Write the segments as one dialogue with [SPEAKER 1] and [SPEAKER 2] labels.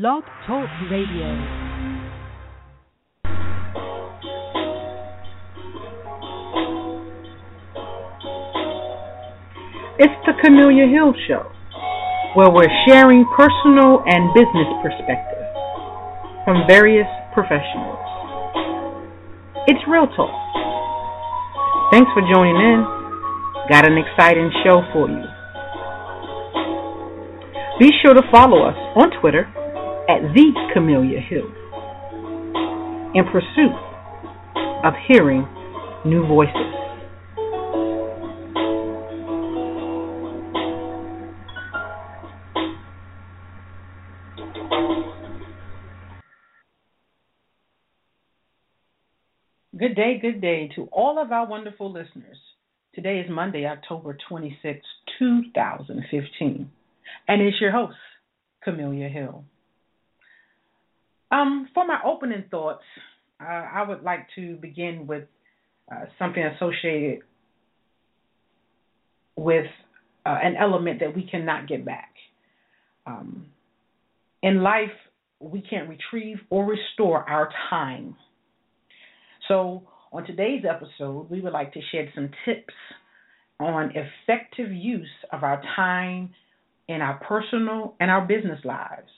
[SPEAKER 1] Blog Talk Radio.
[SPEAKER 2] It's the Camellia Hill Show, where we're sharing personal and business perspectives from various professionals. It's real talk. Thanks for joining in. Got an exciting show for you. Be sure to follow us on Twitter at the Camellia Hill in pursuit of hearing new voices. Good day, good day to all of our wonderful listeners. Today is Monday, October 26, 2015 and it's your host, Camellia Hill. Um, for my opening thoughts, uh, I would like to begin with uh, something associated with uh, an element that we cannot get back. Um, in life, we can't retrieve or restore our time. So, on today's episode, we would like to shed some tips on effective use of our time in our personal and our business lives.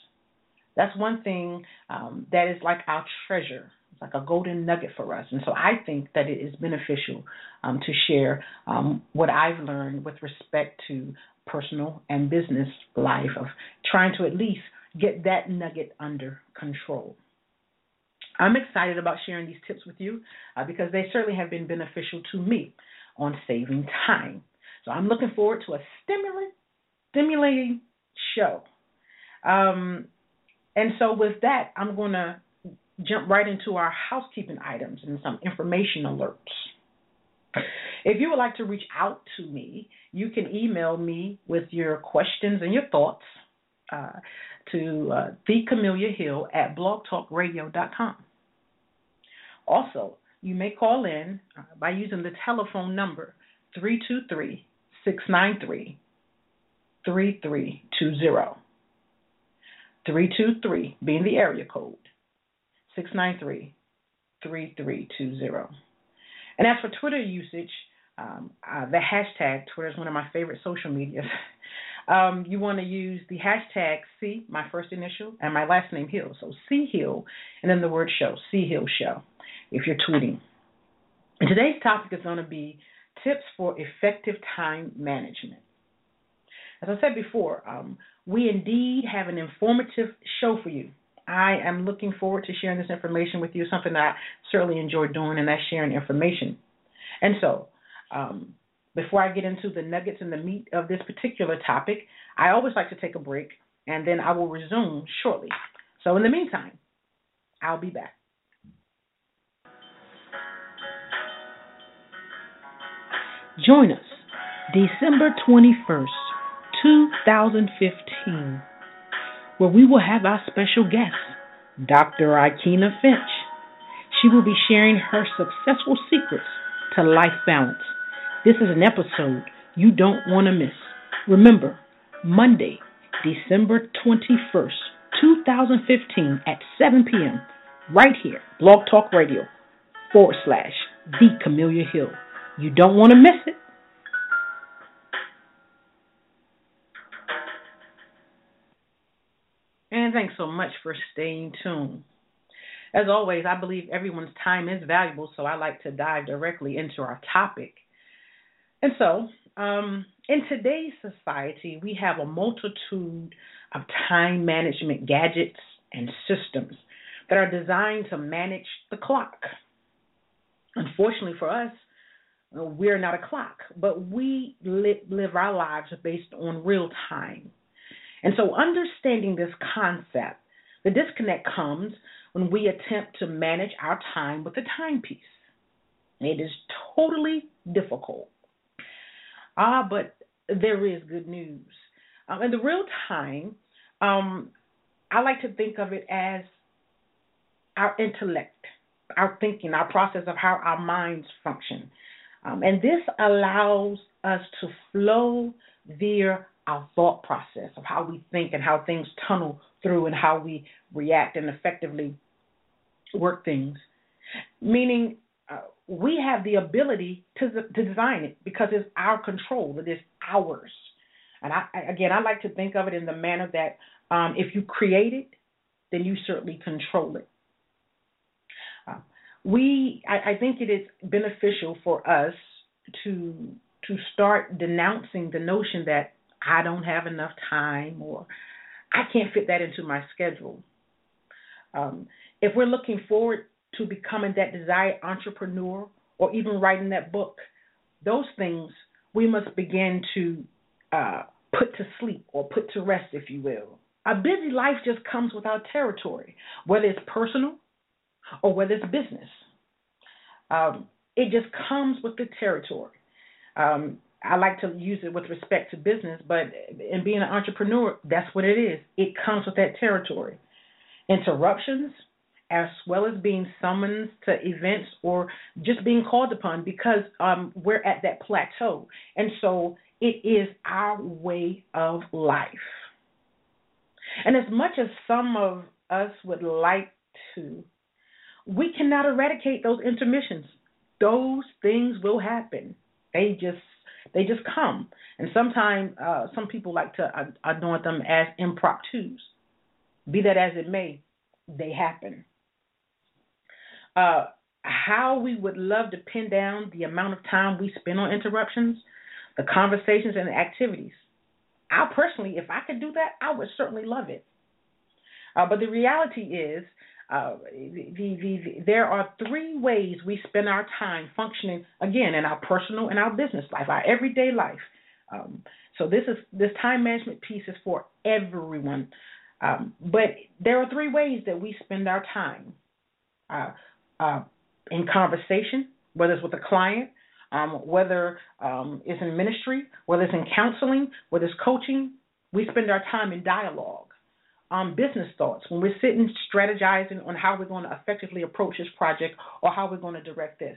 [SPEAKER 2] That's one thing um, that is like our treasure. It's like a golden nugget for us. And so I think that it is beneficial um, to share um, what I've learned with respect to personal and business life of trying to at least get that nugget under control. I'm excited about sharing these tips with you uh, because they certainly have been beneficial to me on saving time. So I'm looking forward to a stimulant stimulating show. Um, and so, with that, I'm going to jump right into our housekeeping items and some information alerts. If you would like to reach out to me, you can email me with your questions and your thoughts uh, to uh, thecamelliahill at blogtalkradio.com. Also, you may call in uh, by using the telephone number 323 693 3320. 323 being the area code. 693 3320. And as for Twitter usage, um, uh, the hashtag, Twitter is one of my favorite social medias. um, you want to use the hashtag C, my first initial, and my last name Hill. So C Hill, and then the word show, C Hill Show, if you're tweeting. And today's topic is going to be tips for effective time management. As I said before, um, we indeed have an informative show for you. I am looking forward to sharing this information with you, something that I certainly enjoy doing, and that's sharing information. And so, um, before I get into the nuggets and the meat of this particular topic, I always like to take a break, and then I will resume shortly. So, in the meantime, I'll be back. Join us December 21st 2015, where we will have our special guest, Dr. Ikena Finch. She will be sharing her successful secrets to life balance. This is an episode you don't want to miss. Remember, Monday, December 21st, 2015 at 7 p.m., right here, Blog Talk Radio, forward slash The Camellia Hill. You don't want to miss it. And thanks so much for staying tuned. As always, I believe everyone's time is valuable, so I like to dive directly into our topic. And so, um, in today's society, we have a multitude of time management gadgets and systems that are designed to manage the clock. Unfortunately for us, we're not a clock, but we live our lives based on real time. And so, understanding this concept, the disconnect comes when we attempt to manage our time with a timepiece. It is totally difficult. Ah, but there is good news. Um, in the real time, um, I like to think of it as our intellect, our thinking, our process of how our minds function. Um, and this allows us to flow via our thought process of how we think and how things tunnel through and how we react and effectively work things. Meaning, uh, we have the ability to, to design it because it's our control, it is ours. And I, again, I like to think of it in the manner that um, if you create it, then you certainly control it. Uh, we, I, I think it is beneficial for us to to start denouncing the notion that I don't have enough time or I can't fit that into my schedule. Um, if we're looking forward to becoming that desired entrepreneur or even writing that book, those things we must begin to uh, put to sleep or put to rest, if you will. A busy life just comes with our territory, whether it's personal or whether it's business. Um, it just comes with the territory. Um, I like to use it with respect to business, but in being an entrepreneur, that's what it is. It comes with that territory. Interruptions, as well as being summoned to events or just being called upon because um, we're at that plateau. And so it is our way of life. And as much as some of us would like to, we cannot eradicate those intermissions. Those things will happen. They just they just come. And sometimes uh, some people like to anoint them as impromptus. Be that as it may, they happen. Uh, how we would love to pin down the amount of time we spend on interruptions, the conversations and the activities. I personally, if I could do that, I would certainly love it. Uh, but the reality is, uh, the, the, the, there are three ways we spend our time functioning again in our personal and our business life, our everyday life. Um, so this is this time management piece is for everyone. Um, but there are three ways that we spend our time. Uh, uh, in conversation, whether it's with a client, um, whether um, it's in ministry, whether it's in counseling, whether it's coaching. We spend our time in dialogue. Um, business thoughts, when we're sitting strategizing on how we're going to effectively approach this project or how we're going to direct this.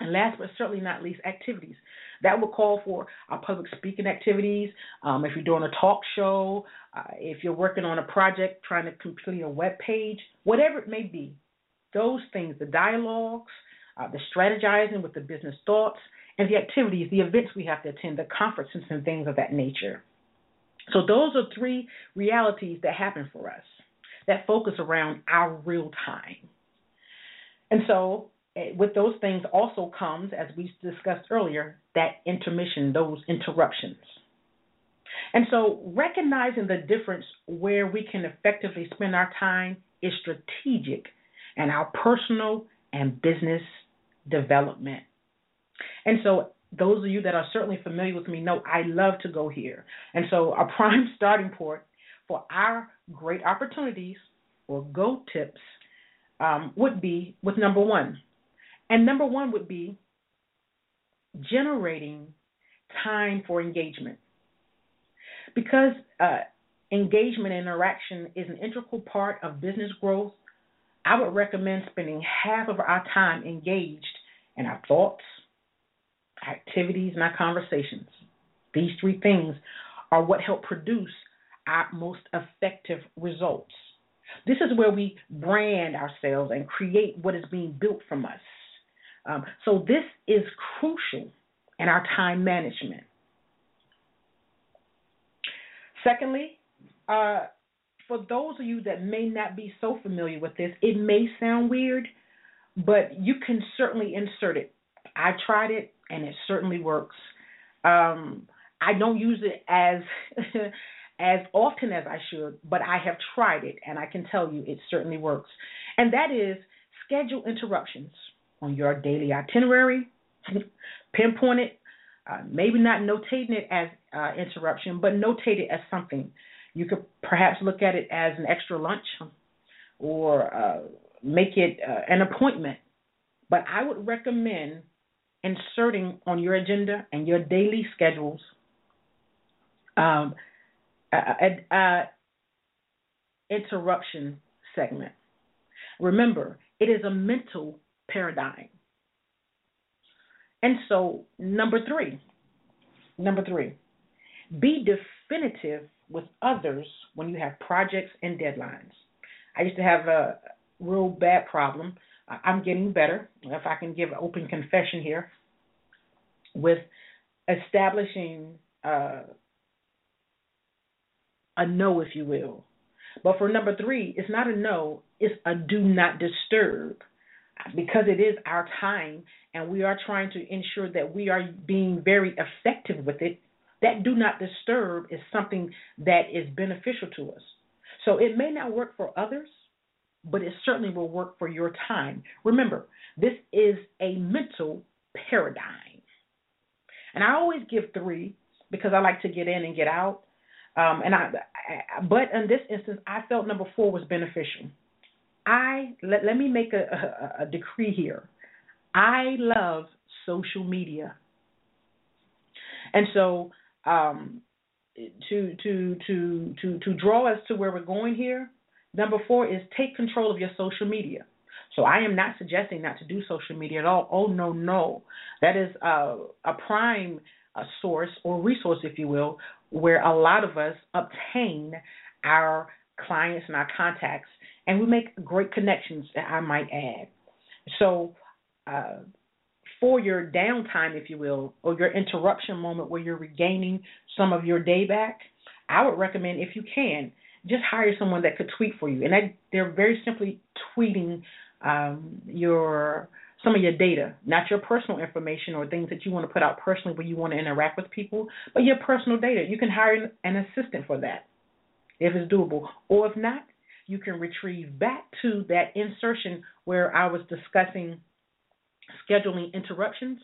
[SPEAKER 2] And last but certainly not least, activities. That will call for our public speaking activities. Um, if you're doing a talk show, uh, if you're working on a project trying to complete a web page, whatever it may be, those things, the dialogues, uh, the strategizing with the business thoughts, and the activities, the events we have to attend, the conferences and things of that nature. So those are three realities that happen for us that focus around our real time. And so eh, with those things also comes, as we discussed earlier, that intermission, those interruptions. And so recognizing the difference where we can effectively spend our time is strategic and our personal and business development. And so, those of you that are certainly familiar with me know I love to go here. And so, a prime starting point for our great opportunities or go tips um, would be with number one. And number one would be generating time for engagement. Because uh, engagement and interaction is an integral part of business growth I would recommend spending half of our time engaged in our thoughts, activities, and our conversations. These three things are what help produce our most effective results. This is where we brand ourselves and create what is being built from us. Um, so, this is crucial in our time management. Secondly, uh, for those of you that may not be so familiar with this, it may sound weird, but you can certainly insert it. I tried it and it certainly works. Um, I don't use it as as often as I should, but I have tried it and I can tell you it certainly works. And that is schedule interruptions on your daily itinerary, pinpoint it, uh, maybe not notating it as uh, interruption, but notate it as something you could perhaps look at it as an extra lunch or uh, make it uh, an appointment. But I would recommend inserting on your agenda and your daily schedules um, a, a, a interruption segment. Remember, it is a mental paradigm. And so, number three, number three, be definitive with others when you have projects and deadlines. I used to have a real bad problem. I'm getting better, if I can give open confession here, with establishing uh, a no, if you will. But for number three, it's not a no, it's a do not disturb because it is our time and we are trying to ensure that we are being very effective with it. That do not disturb is something that is beneficial to us. So it may not work for others, but it certainly will work for your time. Remember, this is a mental paradigm. And I always give three because I like to get in and get out. Um, and I, I, but in this instance, I felt number four was beneficial. I let, let me make a, a, a decree here. I love social media, and so um, to to to to to draw us to where we're going here. Number four is take control of your social media. So I am not suggesting not to do social media at all. Oh no, no, that is a, a prime a source or resource, if you will, where a lot of us obtain our clients and our contacts, and we make great connections. I might add. So. Uh, for your downtime, if you will, or your interruption moment where you're regaining some of your day back, I would recommend, if you can, just hire someone that could tweet for you. And that, they're very simply tweeting um, your some of your data, not your personal information or things that you want to put out personally where you want to interact with people, but your personal data. You can hire an assistant for that if it's doable. Or if not, you can retrieve back to that insertion where I was discussing scheduling interruptions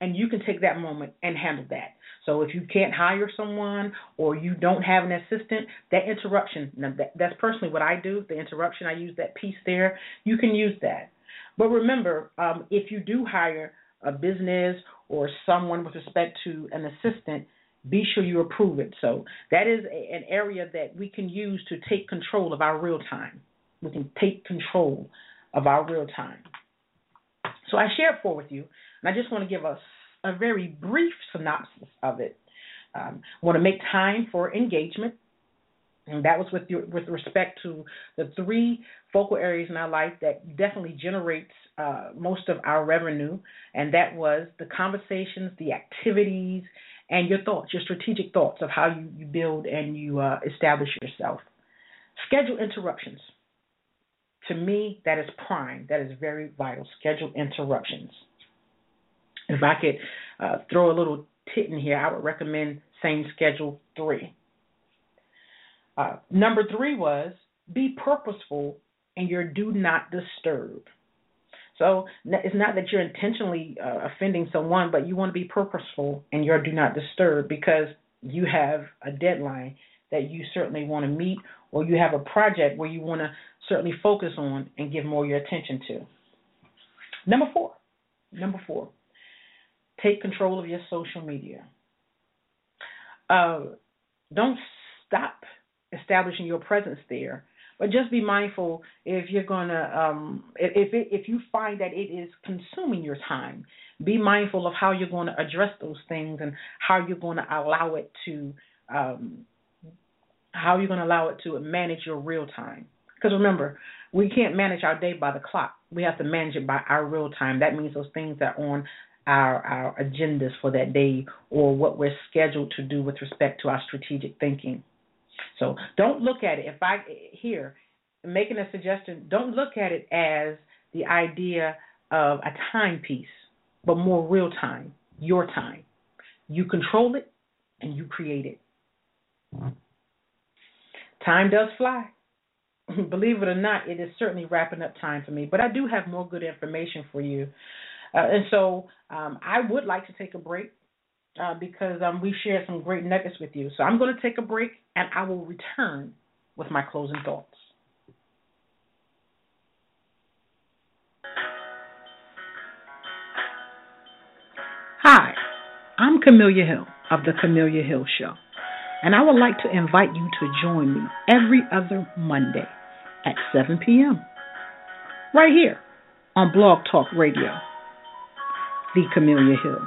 [SPEAKER 2] and you can take that moment and handle that. So if you can't hire someone or you don't have an assistant, that interruption, that, that's personally what I do, the interruption, I use that piece there. You can use that. But remember, um, if you do hire a business or someone with respect to an assistant, be sure you approve it. So that is a, an area that we can use to take control of our real time. We can take control of our real time. So I shared four with you, and I just want to give us a very brief synopsis of it. Um, want to make time for engagement, and that was with your, with respect to the three focal areas in our life that definitely generates uh, most of our revenue, and that was the conversations, the activities, and your thoughts, your strategic thoughts of how you, you build and you uh, establish yourself. Schedule interruptions. To me, that is prime. That is very vital. Schedule interruptions. If I could uh, throw a little tit in here, I would recommend same schedule three. Uh, number three was be purposeful in your do not disturb. So it's not that you're intentionally uh, offending someone, but you want to be purposeful in your do not disturb because you have a deadline that you certainly want to meet, or you have a project where you want to certainly focus on and give more your attention to. Number four, number four, take control of your social media. Uh, don't stop establishing your presence there, but just be mindful if you're gonna um, if it, if you find that it is consuming your time. Be mindful of how you're going to address those things and how you're going to allow it to um, how you're going to allow it to manage your real time. Because remember, we can't manage our day by the clock. We have to manage it by our real time. That means those things that are on our our agendas for that day or what we're scheduled to do with respect to our strategic thinking. So don't look at it. If I here making a suggestion, don't look at it as the idea of a timepiece, but more real time, your time. You control it and you create it. Time does fly. Believe it or not, it is certainly wrapping up time for me. But I do have more good information for you. Uh, and so um, I would like to take a break uh, because um, we shared some great nuggets with you. So I'm going to take a break and I will return with my closing thoughts. Hi, I'm Camelia Hill of The Camelia Hill Show, and I would like to invite you to join me every other Monday at 7 p.m. right here on Blog Talk Radio the Camelia Hill.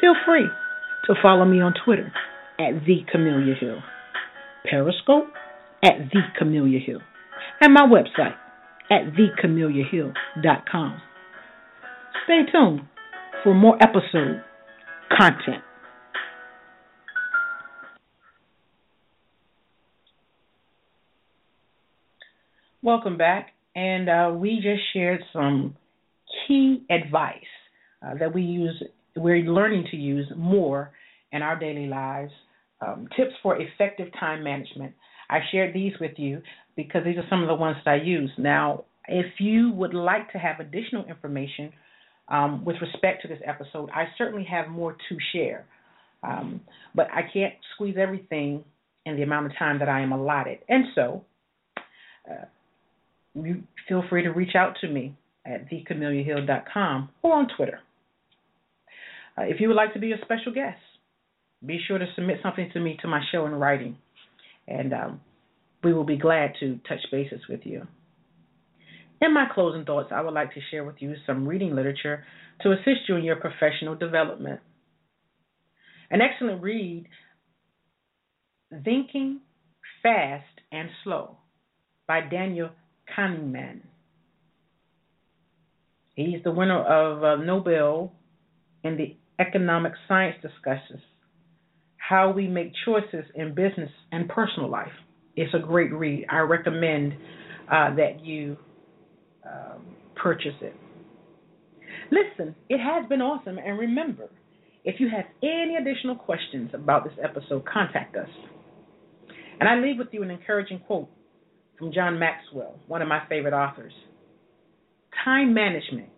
[SPEAKER 2] Feel free to follow me on Twitter at the Camelia Hill. Periscope at The Camellia Hill, and my website at thecameliahill.com. Stay tuned for more episode content. Welcome back, and uh, we just shared some key advice uh, that we use. We're learning to use more in our daily lives. Um, tips for effective time management. I shared these with you because these are some of the ones that I use. Now, if you would like to have additional information um, with respect to this episode, I certainly have more to share. Um, but I can't squeeze everything in the amount of time that I am allotted. And so, uh, feel free to reach out to me at thecameliahill.com or on Twitter. Uh, if you would like to be a special guest, be sure to submit something to me to my show in writing, and um, we will be glad to touch bases with you. In my closing thoughts, I would like to share with you some reading literature to assist you in your professional development. An excellent read, Thinking Fast and Slow by Daniel He's the winner of a Nobel in the economic science discussions how we make choices in business and personal life. It's a great read. I recommend uh, that you um, purchase it. Listen, it has been awesome. And remember, if you have any additional questions about this episode, contact us. And I leave with you an encouraging quote from John Maxwell, one of my favorite authors. Time management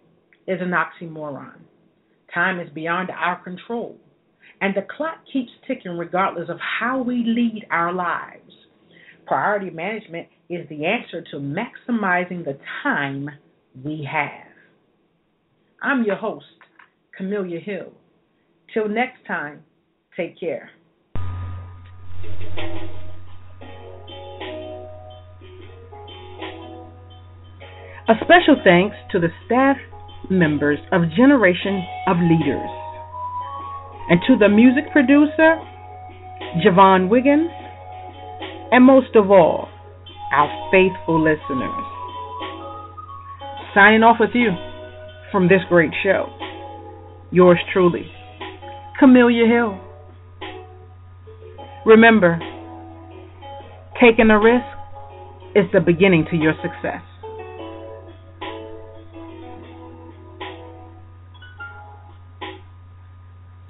[SPEAKER 2] is an oxymoron. Time is beyond our control, and the clock keeps ticking regardless of how we lead our lives. Priority management is the answer to maximizing the time we have. I'm your host, Camellia Hill. Till next time, take care. A special thanks to the staff members of Generation of Leaders and to the music producer, Javon Wiggins, and most of all, our faithful listeners. Signing off with you from this great show. Yours truly, Camellia Hill. Remember, taking a risk is the beginning to your success.